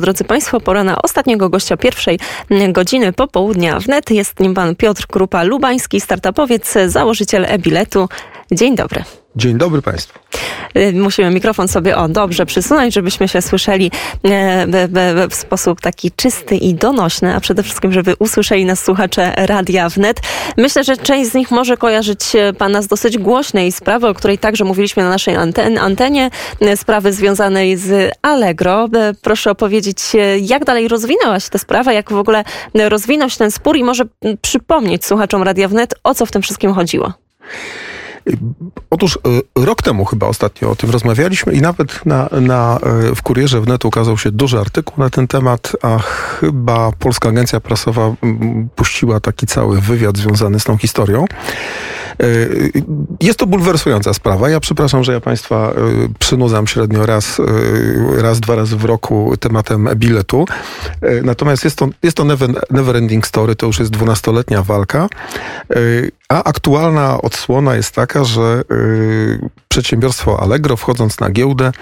Drodzy Państwo, pora na ostatniego gościa pierwszej godziny popołudnia wnet. Jest nim pan Piotr Krupa Lubański, startupowiec, założyciel e-biletu. Dzień dobry. Dzień dobry Państwu. Y, musimy mikrofon sobie o dobrze przysunąć, żebyśmy się słyszeli e, w sposób taki czysty i donośny, a przede wszystkim, żeby usłyszeli nas słuchacze Radia Wnet. Myślę, że część z nich może kojarzyć Pana z dosyć głośnej sprawy, o której także mówiliśmy na naszej anten antenie, sprawy związanej z Allegro. Proszę opowiedzieć, jak dalej rozwinęła się ta sprawa, jak w ogóle rozwinął się ten spór i może przypomnieć słuchaczom Radia Wnet, o co w tym wszystkim chodziło. Otóż e, rok temu chyba ostatnio o tym rozmawialiśmy i nawet na, na, e, w Kurierze Wnet ukazał się duży artykuł na ten temat, a chyba Polska Agencja Prasowa puściła taki cały wywiad związany z tą historią. E, jest to bulwersująca sprawa. Ja przepraszam, że ja Państwa przynudzam średnio raz, raz dwa razy w roku tematem biletu. Natomiast jest to, jest to never, never ending story, to już jest dwunastoletnia walka. A aktualna odsłona jest taka, że y, przedsiębiorstwo Allegro wchodząc na giełdę,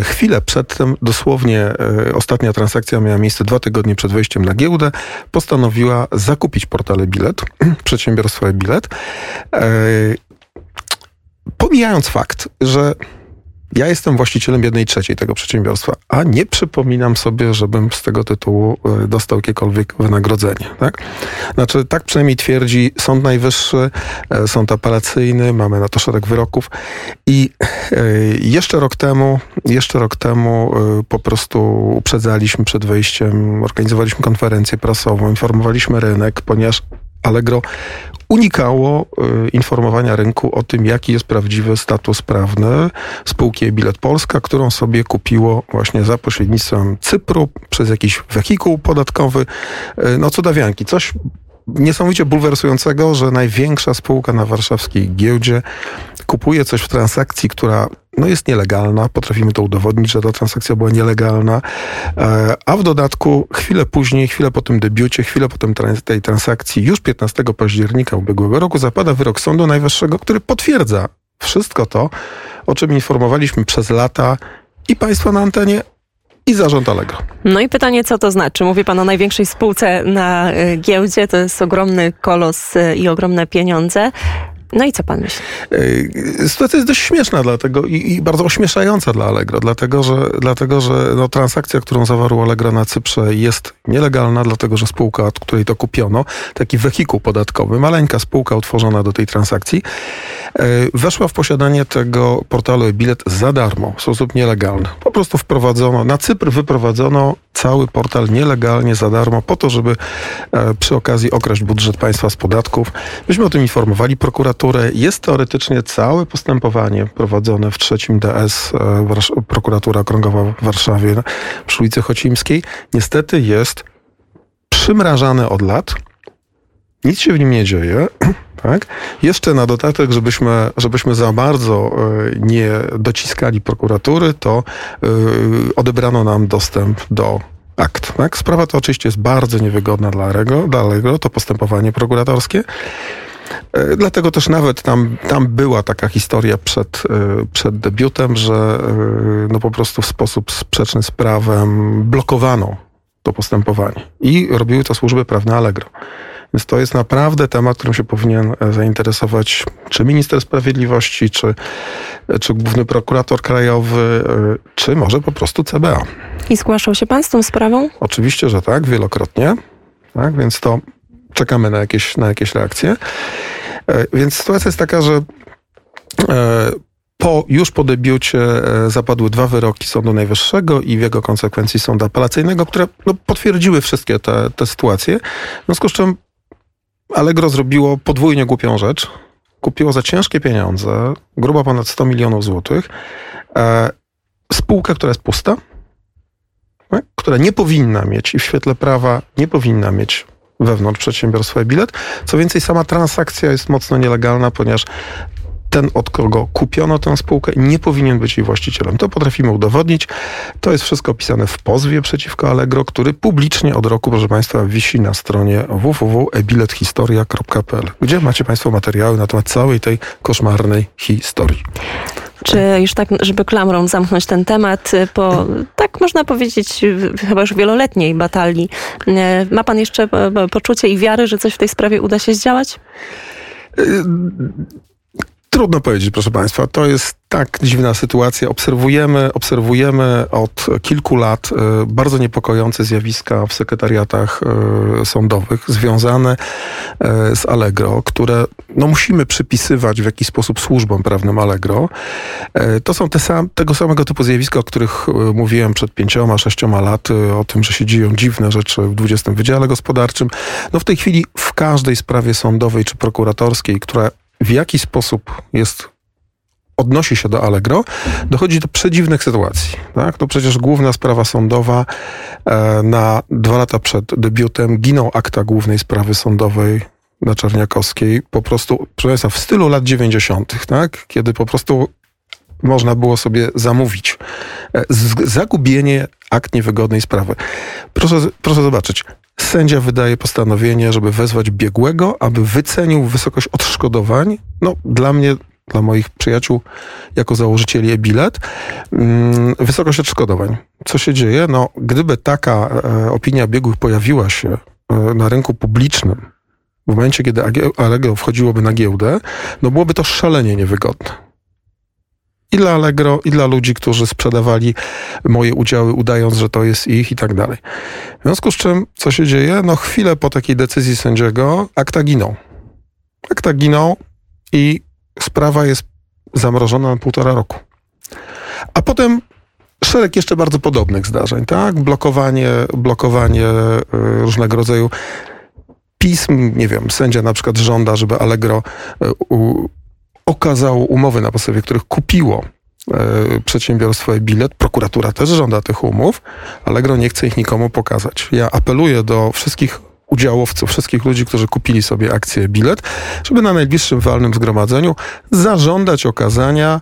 y, chwilę przedtem, dosłownie y, ostatnia transakcja miała miejsce dwa tygodnie przed wejściem na giełdę, postanowiła zakupić portale bilet, przedsiębiorstwo e-bilet. Pomijając fakt, że ja jestem właścicielem jednej trzeciej tego przedsiębiorstwa, a nie przypominam sobie, żebym z tego tytułu e, dostał jakiekolwiek wynagrodzenie. Tak? Znaczy, tak przynajmniej twierdzi Sąd Najwyższy, e, Sąd Apelacyjny, mamy na to szereg wyroków. I e, jeszcze rok temu, jeszcze rok temu po prostu uprzedzaliśmy przed wejściem, organizowaliśmy konferencję prasową, informowaliśmy rynek, ponieważ Allegro unikało y, informowania rynku o tym, jaki jest prawdziwy status prawny spółki Bilet Polska, którą sobie kupiło właśnie za pośrednictwem Cypru przez jakiś wehikuł podatkowy. Y, no cudawianki, coś niesamowicie bulwersującego, że największa spółka na warszawskiej giełdzie kupuje coś w transakcji, która no jest nielegalna. Potrafimy to udowodnić, że ta transakcja była nielegalna. E, a w dodatku chwilę później, chwilę po tym debiucie, chwilę po tym, tej transakcji, już 15 października ubiegłego roku zapada wyrok Sądu Najwyższego, który potwierdza wszystko to, o czym informowaliśmy przez lata i Państwa na antenie, i zarząd Allegro. No i pytanie, co to znaczy? Mówi pan o największej spółce na e, giełdzie, to jest ogromny kolos e, i ogromne pieniądze. No i co pan myśli? Sytuacja jest dość śmieszna dlatego i, i, bardzo ośmieszająca dla Allegro, dlatego że, dlatego, że no, transakcja, którą zawarło Allegro na Cyprze jest nielegalna, dlatego że spółka, od której to kupiono, taki wehikuł podatkowy, maleńka spółka utworzona do tej transakcji, e, weszła w posiadanie tego portalu bilet za darmo, w sposób nielegalny. Po prostu wprowadzono, na Cypr wyprowadzono cały portal nielegalnie za darmo po to, żeby e, przy okazji okraść budżet państwa z podatków. Myśmy o tym informowali prokuraturę. Jest teoretycznie całe postępowanie prowadzone w trzecim DS e, prokuratura okręgowa w Warszawie przy ulicy Chocimskiej. Niestety jest przymrażane od lat. Nic się w nim nie dzieje. Tak? Jeszcze na dodatek, żebyśmy, żebyśmy za bardzo e, nie dociskali prokuratury, to e, odebrano nam dostęp do akt. Tak? Sprawa to oczywiście jest bardzo niewygodna dla Allegro, dla Allegro to postępowanie prokuratorskie. E, dlatego też nawet tam, tam była taka historia przed, przed debiutem, że no po prostu w sposób sprzeczny z prawem blokowano to postępowanie. I robiły to służby prawne Allegro. Więc to jest naprawdę temat, którym się powinien e, zainteresować czy minister sprawiedliwości, czy, czy główny prokurator krajowy, e, czy może po prostu CBA. I zgłaszał się pan z tą sprawą? Oczywiście, że tak, wielokrotnie. Tak, więc to czekamy na jakieś, na jakieś reakcje. E, więc sytuacja jest taka, że po, już po debiucie zapadły dwa wyroki Sądu Najwyższego i w jego konsekwencji Sądu Apelacyjnego, które no, potwierdziły wszystkie te, te sytuacje. W związku z czym Allegro zrobiło podwójnie głupią rzecz. Kupiło za ciężkie pieniądze, grubo ponad 100 milionów złotych, e, spółkę, która jest pusta, tak? która nie powinna mieć i w świetle prawa nie powinna mieć wewnątrz przedsiębiorstwa bilet. Co więcej, sama transakcja jest mocno nielegalna, ponieważ ten, od kogo kupiono tę spółkę, nie powinien być jej właścicielem. To potrafimy udowodnić. To jest wszystko opisane w pozwie przeciwko Allegro, który publicznie od roku, proszę Państwa, wisi na stronie www.ebilethistoria.pl, gdzie macie Państwo materiały na temat całej tej koszmarnej historii. Czy już tak, żeby klamrą zamknąć ten temat, po tak można powiedzieć chyba już wieloletniej batalii, e, ma pan jeszcze poczucie i wiary, że coś w tej sprawie uda się zdziałać? Trudno powiedzieć, proszę Państwa. To jest tak dziwna sytuacja. Obserwujemy, obserwujemy od kilku lat e, bardzo niepokojące zjawiska w sekretariatach e, sądowych związane e, z Allegro, które no, musimy przypisywać w jakiś sposób służbom prawnym Allegro. To są te sam, tego samego typu zjawiska, o których mówiłem przed pięcioma, sześcioma laty, o tym, że się dzieją dziwne rzeczy w 20 Wydziale Gospodarczym. No w tej chwili w każdej sprawie sądowej czy prokuratorskiej, która w jaki sposób jest odnosi się do Allegro, dochodzi do przedziwnych sytuacji. Tak? To przecież główna sprawa sądowa e, na dwa lata przed debiutem ginął akta głównej sprawy sądowej na Czarniakowskiej, po prostu, proszę w stylu lat 90., tak? kiedy po prostu można było sobie zamówić e, zagubienie akt niewygodnej sprawy. Proszę, proszę zobaczyć, Sędzia wydaje postanowienie, żeby wezwać biegłego, aby wycenił wysokość odszkodowań. No, dla mnie, dla moich przyjaciół, jako założycieli e-bilet, mm, wysokość odszkodowań. Co się dzieje? No, gdyby taka e, opinia biegłych pojawiła się e, na rynku publicznym, w momencie, kiedy Allegro wchodziłoby na giełdę, no byłoby to szalenie niewygodne i dla Allegro, i dla ludzi, którzy sprzedawali moje udziały, udając, że to jest ich i tak dalej. W związku z czym, co się dzieje? No chwilę po takiej decyzji sędziego akta giną. Akta giną i sprawa jest zamrożona na półtora roku. A potem szereg jeszcze bardzo podobnych zdarzeń, tak? Blokowanie, blokowanie y, różnego rodzaju pism, nie wiem, sędzia na przykład żąda, żeby Allegro y, okazało umowy, na podstawie których kupiło e, przedsiębiorstwo bilet. Prokuratura też żąda tych umów. Allegro nie chce ich nikomu pokazać. Ja apeluję do wszystkich udziałowców, wszystkich ludzi, którzy kupili sobie akcję bilet, żeby na najbliższym walnym zgromadzeniu zażądać okazania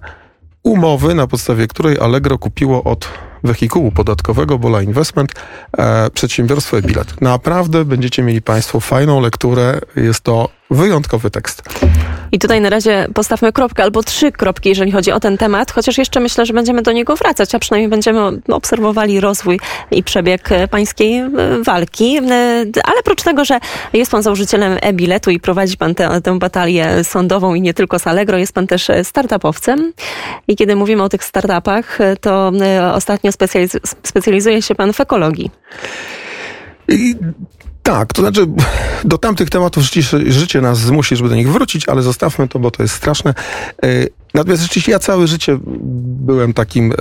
umowy, na podstawie której Allegro kupiło od wehikułu podatkowego Bola Investment e, przedsiębiorstwo e-bilet. Naprawdę będziecie mieli Państwo fajną lekturę. Jest to wyjątkowy tekst. I tutaj na razie postawmy kropkę albo trzy kropki, jeżeli chodzi o ten temat, chociaż jeszcze myślę, że będziemy do niego wracać, a przynajmniej będziemy obserwowali rozwój i przebieg e, pańskiej e, walki. E, ale oprócz tego, że jest pan założycielem e-biletu i prowadzi pan tę, tę batalię sądową i nie tylko z Allegro, jest pan też startupowcem. I kiedy mówimy o tych startupach, to ostatnio specjaliz specjalizuje się pan w ekologii. I tak, to znaczy do tamtych tematów życie, życie nas zmusi, żeby do nich wrócić, ale zostawmy to, bo to jest straszne. E, natomiast rzeczywiście ja całe życie byłem takim e,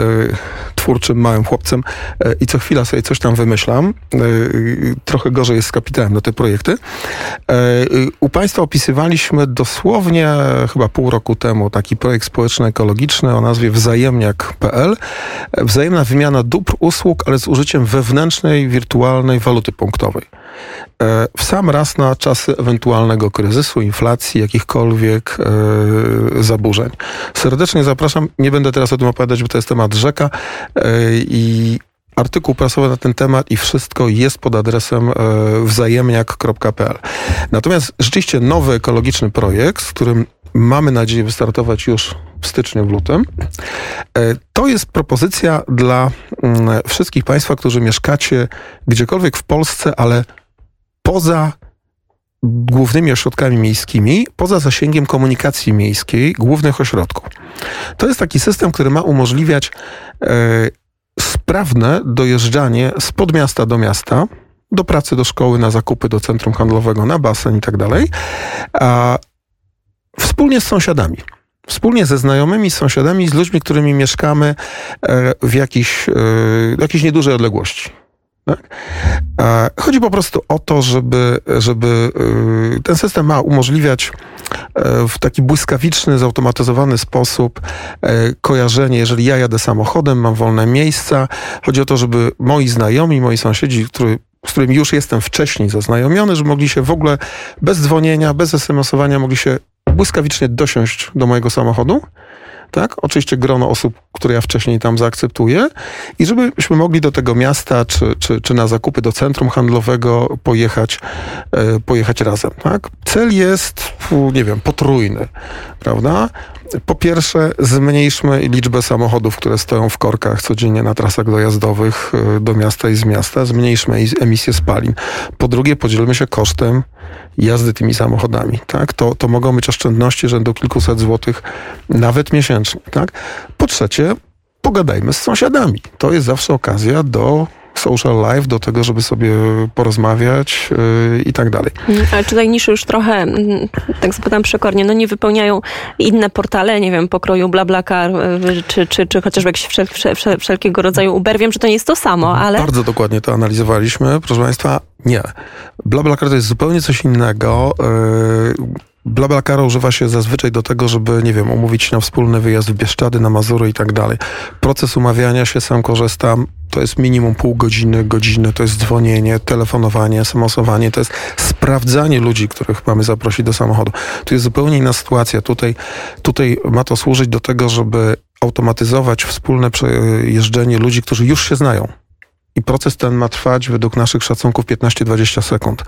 twórczym małym chłopcem e, i co chwila sobie coś tam wymyślam. Trochę gorzej jest z kapitałem na te projekty. U Państwa opisywaliśmy dosłownie chyba pół roku temu taki projekt społeczno-ekologiczny o nazwie wzajemniak.pl. Wzajemna wymiana dóbr, usług, ale z użyciem wewnętrznej, wirtualnej waluty punktowej. E, w sam raz na czasy ewentualnego kryzysu, inflacji, jakichkolwiek e, zaburzeń. Serdecznie zapraszam. Nie będę teraz o tym opowiadać, bo to jest temat rzeka e, i artykuł prasowy na ten temat i wszystko jest pod adresem wzajemniak.pl. Natomiast rzeczywiście nowy ekologiczny projekt, z którym mamy nadzieję wystartować już w styczniu, w lutym. To jest propozycja dla mm, wszystkich Państwa, którzy mieszkacie gdziekolwiek w Polsce, ale poza głównymi ośrodkami miejskimi, poza zasięgiem komunikacji miejskiej głównych ośrodków. To jest taki system, który ma umożliwiać e, sprawne dojeżdżanie z podmiasta do miasta, do pracy, do szkoły, na zakupy, do centrum handlowego, na basen i tak dalej, a wspólnie z sąsiadami. Wspólnie ze znajomymi, z sąsiadami, z ludźmi, którymi mieszkamy e, w jakiejś, e, w jakiejś niedużej odległości. Tak? Chodzi po prostu o to, żeby, żeby y, ten system ma umożliwiać e, w taki błyskawiczny, zautomatyzowany sposób e, kojarzenie, jeżeli ja jadę samochodem, mam wolne miejsca. Chodzi o to, żeby moi znajomi, moi sąsiedzi, z którymi już jestem wcześniej zaznajomiony, żeby mogli się w ogóle bez dzwonienia, bez SMS-owania mogli się błyskawicznie dosiąść do mojego samochodu, tak? Oczywiście grono osób, które ja wcześniej tam zaakceptuję i żebyśmy mogli do tego miasta czy, czy, czy na zakupy do centrum handlowego pojechać, e, pojechać razem, tak? Cel jest, nie wiem, potrójny, prawda? Po pierwsze, zmniejszmy liczbę samochodów, które stoją w korkach codziennie na trasach dojazdowych e, do miasta i z miasta. Zmniejszmy emisję spalin. Po drugie, podzielmy się kosztem jazdy tymi samochodami. Tak? To, to mogą być oszczędności rzędu kilkuset złotych nawet miesięcznie. Tak? Po trzecie, pogadajmy z sąsiadami. To jest zawsze okazja do social life, do tego, żeby sobie porozmawiać yy, i tak dalej. Mm, ale czy tutaj niszy już trochę, mm, tak zapytam przekornie, no nie wypełniają inne portale, nie wiem, pokroju BlaBlaCar, yy, czy, czy, czy chociażby jakieś wszel, wszel, wszelkiego rodzaju Uber. Wiem, że to nie jest to samo, ale... Bardzo dokładnie to analizowaliśmy. Proszę Państwa, nie. BlaBlaCar to jest zupełnie coś innego. Yy, BlaBlaCar używa się zazwyczaj do tego, żeby, nie wiem, umówić się na wspólny wyjazd w Bieszczady, na Mazury i tak dalej. Proces umawiania się, sam korzystam, to jest minimum pół godziny, godziny, to jest dzwonienie, telefonowanie, samosowanie, to jest sprawdzanie ludzi, których mamy zaprosić do samochodu. Tu jest zupełnie inna sytuacja. Tutaj, tutaj ma to służyć do tego, żeby automatyzować wspólne przejeżdżenie ludzi, którzy już się znają. I proces ten ma trwać według naszych szacunków 15-20 sekund,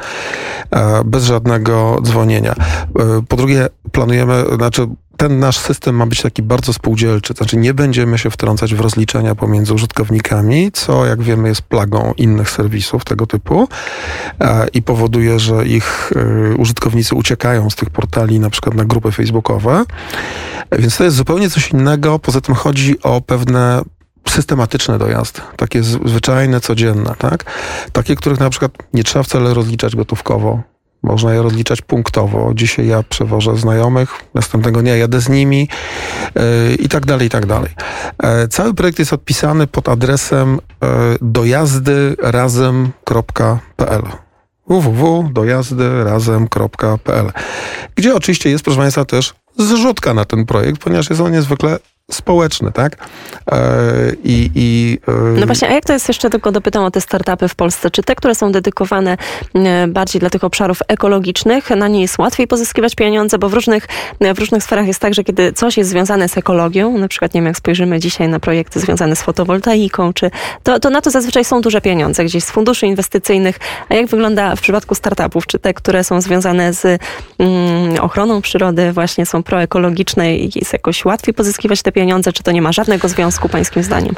e, bez żadnego dzwonienia. E, po drugie, planujemy, znaczy ten nasz system ma być taki bardzo spółdzielczy, to znaczy nie będziemy się wtrącać w rozliczenia pomiędzy użytkownikami, co jak wiemy jest plagą innych serwisów tego typu e, i powoduje, że ich użytkownicy uciekają z tych portali na przykład na grupy facebookowe. Więc to jest zupełnie coś innego. Poza tym chodzi o pewne systematyczne dojazdy, takie zwyczajne, codzienne, tak? Takie, których na przykład nie trzeba wcale rozliczać gotówkowo. Można je rozliczać punktowo. Dzisiaj ja przewożę znajomych, następnego dnia jadę z nimi yy, i tak dalej, i tak dalej. E, cały projekt jest odpisany pod adresem yy, dojazdyrazem.pl www.dojazdyrazem.pl gdzie oczywiście jest, proszę Państwa, też zrzutka na ten projekt, ponieważ jest on niezwykle społeczny, tak? E, I, i, e, no właśnie, a jak to jest jeszcze, tylko dopytam o te startupy w Polsce. Czy te, które są dedykowane e, bardziej dla tych obszarów ekologicznych, na nie jest łatwiej pozyskiwać pieniądze, bo w różnych, w różnych sferach jest tak, że kiedy coś jest związane z ekologią, na przykład, nie wiem, jak spojrzymy dzisiaj na projekty związane z fotowoltaiką, czy to, to na to zazwyczaj są duże pieniądze gdzieś z funduszy inwestycyjnych. A jak wygląda w przypadku startupów? Czy te, które są związane z mm, ochroną przyrody, właśnie są proekologiczne i jest jakoś łatwiej pozyskiwać te pieniądze, czy to nie ma żadnego związku pańskim zdaniem?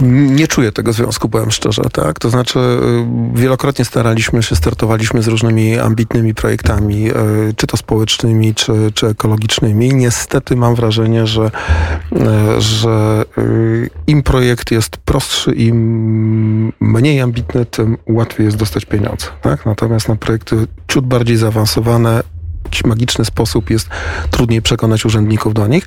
Nie czuję tego związku, powiem szczerze, tak? To znaczy y, wielokrotnie staraliśmy się, startowaliśmy z różnymi ambitnymi projektami, y, czy to społecznymi, czy, czy ekologicznymi. Niestety mam wrażenie, że, y, że im projekt jest prostszy, im mniej ambitny, tym łatwiej jest dostać pieniądze, tak? Natomiast na projekty ciut bardziej zaawansowane jakiś magiczny sposób jest trudniej przekonać urzędników do nich.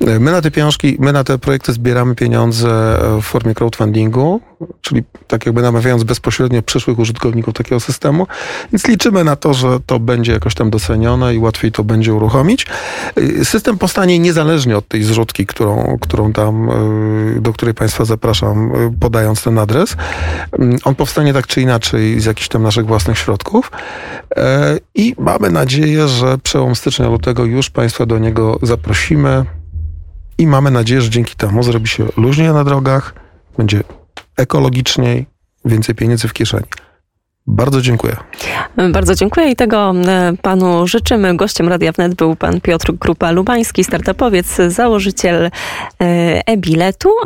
My na te pieniążki, my na te projekty zbieramy pieniądze w formie crowdfundingu, czyli tak jakby namawiając bezpośrednio przyszłych użytkowników takiego systemu, więc liczymy na to, że to będzie jakoś tam docenione i łatwiej to będzie uruchomić. System powstanie niezależnie od tej zrzutki, którą, którą tam, y, do której Państwa zapraszam, y, podając ten adres. Mm, on powstanie tak czy inaczej z jakichś tam naszych własnych środków i mamy nadzieję, że przełom stycznia lutego już Państwa do niego zaprosimy i mamy nadzieję, że dzięki temu zrobi się luźniej na drogach, będzie ekologiczniej, więcej pieniędzy w kieszeni. Bardzo dziękuję. Bardzo dziękuję i tego e, panu życzymy. Gościem Radia Wnet był pan Piotr Grupa Lubański, startupowiec, założyciel e, e-biletu.